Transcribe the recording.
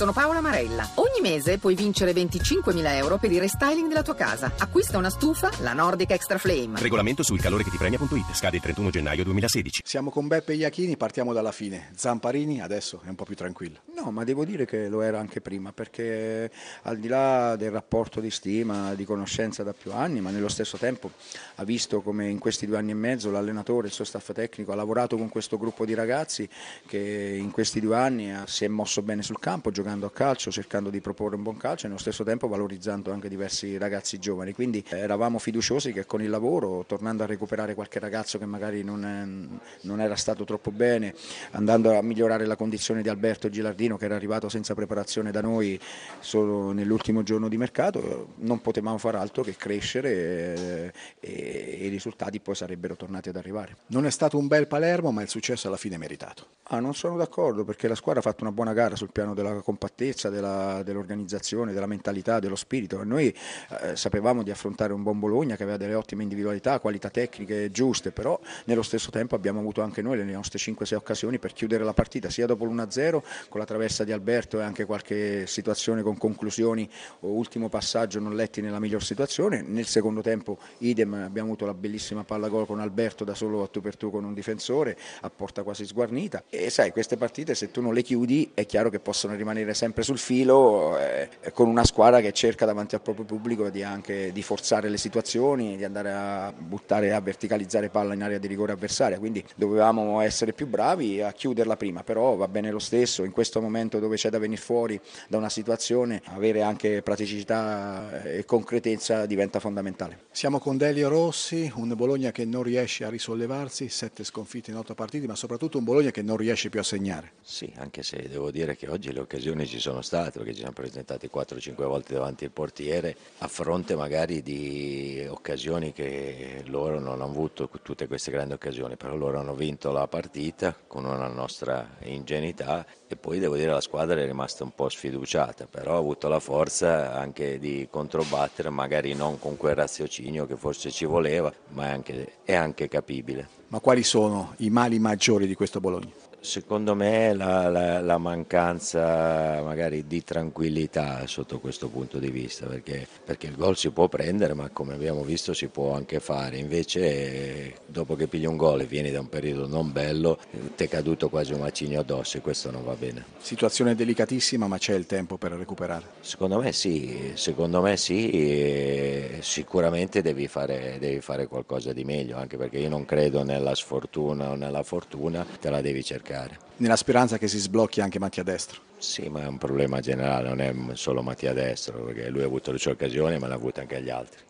Sono Paola Marella. Ogni mese puoi vincere 25.000 euro per il restyling della tua casa. Acquista una stufa, la Nordic Extra Flame. Regolamento sul calore che ti premia.it. Scade il 31 gennaio 2016. Siamo con Beppe Iachini, partiamo dalla fine. Zamparini adesso è un po' più tranquillo. No, ma devo dire che lo era anche prima, perché al di là del rapporto di stima, di conoscenza da più anni, ma nello stesso tempo ha visto come in questi due anni e mezzo l'allenatore, il suo staff tecnico ha lavorato con questo gruppo di ragazzi che in questi due anni si è mosso bene sul campo, giocando a calcio, cercando di proporre un buon calcio e nello stesso tempo valorizzando anche diversi ragazzi giovani. Quindi eravamo fiduciosi che con il lavoro, tornando a recuperare qualche ragazzo che magari non, è, non era stato troppo bene, andando a migliorare la condizione di Alberto Gilardino che era arrivato senza preparazione da noi solo nell'ultimo giorno di mercato, non potevamo fare altro che crescere e, e i risultati poi sarebbero tornati ad arrivare. Non è stato un bel Palermo, ma il successo alla fine è meritato. Ah, non sono d'accordo perché la squadra ha fatto una buona gara sul piano della compattezza, della, dell'organizzazione, della mentalità, dello spirito. Noi eh, sapevamo di affrontare un buon Bologna che aveva delle ottime individualità, qualità tecniche giuste, però nello stesso tempo abbiamo avuto anche noi le nostre 5-6 occasioni per chiudere la partita, sia dopo l'1-0 con la traversa di Alberto e anche qualche situazione con conclusioni o ultimo passaggio non letti nella miglior situazione. Nel secondo tempo idem abbiamo avuto la bellissima palla gol con Alberto da solo a tu per tu con un difensore a porta quasi sguarnita e sai queste partite se tu non le chiudi è chiaro che possono rimanere sempre sul filo eh, con una squadra che cerca davanti al proprio pubblico di, anche, di forzare le situazioni, di andare a buttare, a verticalizzare palla in area di rigore avversaria, quindi dovevamo essere più bravi a chiuderla prima, però va bene lo stesso, in questo momento dove c'è da venire fuori da una situazione, avere anche praticità e concretezza diventa fondamentale. Siamo con Delio Rossi, un Bologna che non riesce a risollevarsi, sette sconfitte in otto partiti, ma soprattutto un Bologna che non riesce più a segnare. Sì, anche se devo dire che oggi le occasioni ci sono state, perché ci siamo presentati 4-5 volte davanti al portiere, a fronte magari di occasioni che loro non hanno avuto tutte queste grandi occasioni, però loro hanno vinto la partita con una nostra ingenuità e poi devo dire la squadra è rimasta un po' sfiduciata, però ha avuto la forza anche di controbattere, magari non con quel raziocinio che forse ci voleva, ma è anche, è anche capibile. Ma quali sono i mali maggiori di questo Bologna? Secondo me la, la, la, mancanza magari di tranquillità sotto questo punto di vista, perché, perché, il gol si può prendere, ma come abbiamo visto si può anche fare. Invece dopo che pigli un gol e vieni da un periodo non bello, ti è caduto quasi un macigno addosso e questo non va bene. Situazione delicatissima, ma c'è il tempo per recuperare? Secondo me sì, secondo me sì, sicuramente devi fare, devi fare qualcosa di meglio, anche perché io non credo nella sfortuna o nella fortuna, te la devi cercare cercare. Nella speranza che si sblocchi anche Mattia Destro? Sì, ma è un problema generale, non è solo Mattia Destro, perché lui ha avuto le sue occasioni, ma le ha avute anche gli altri.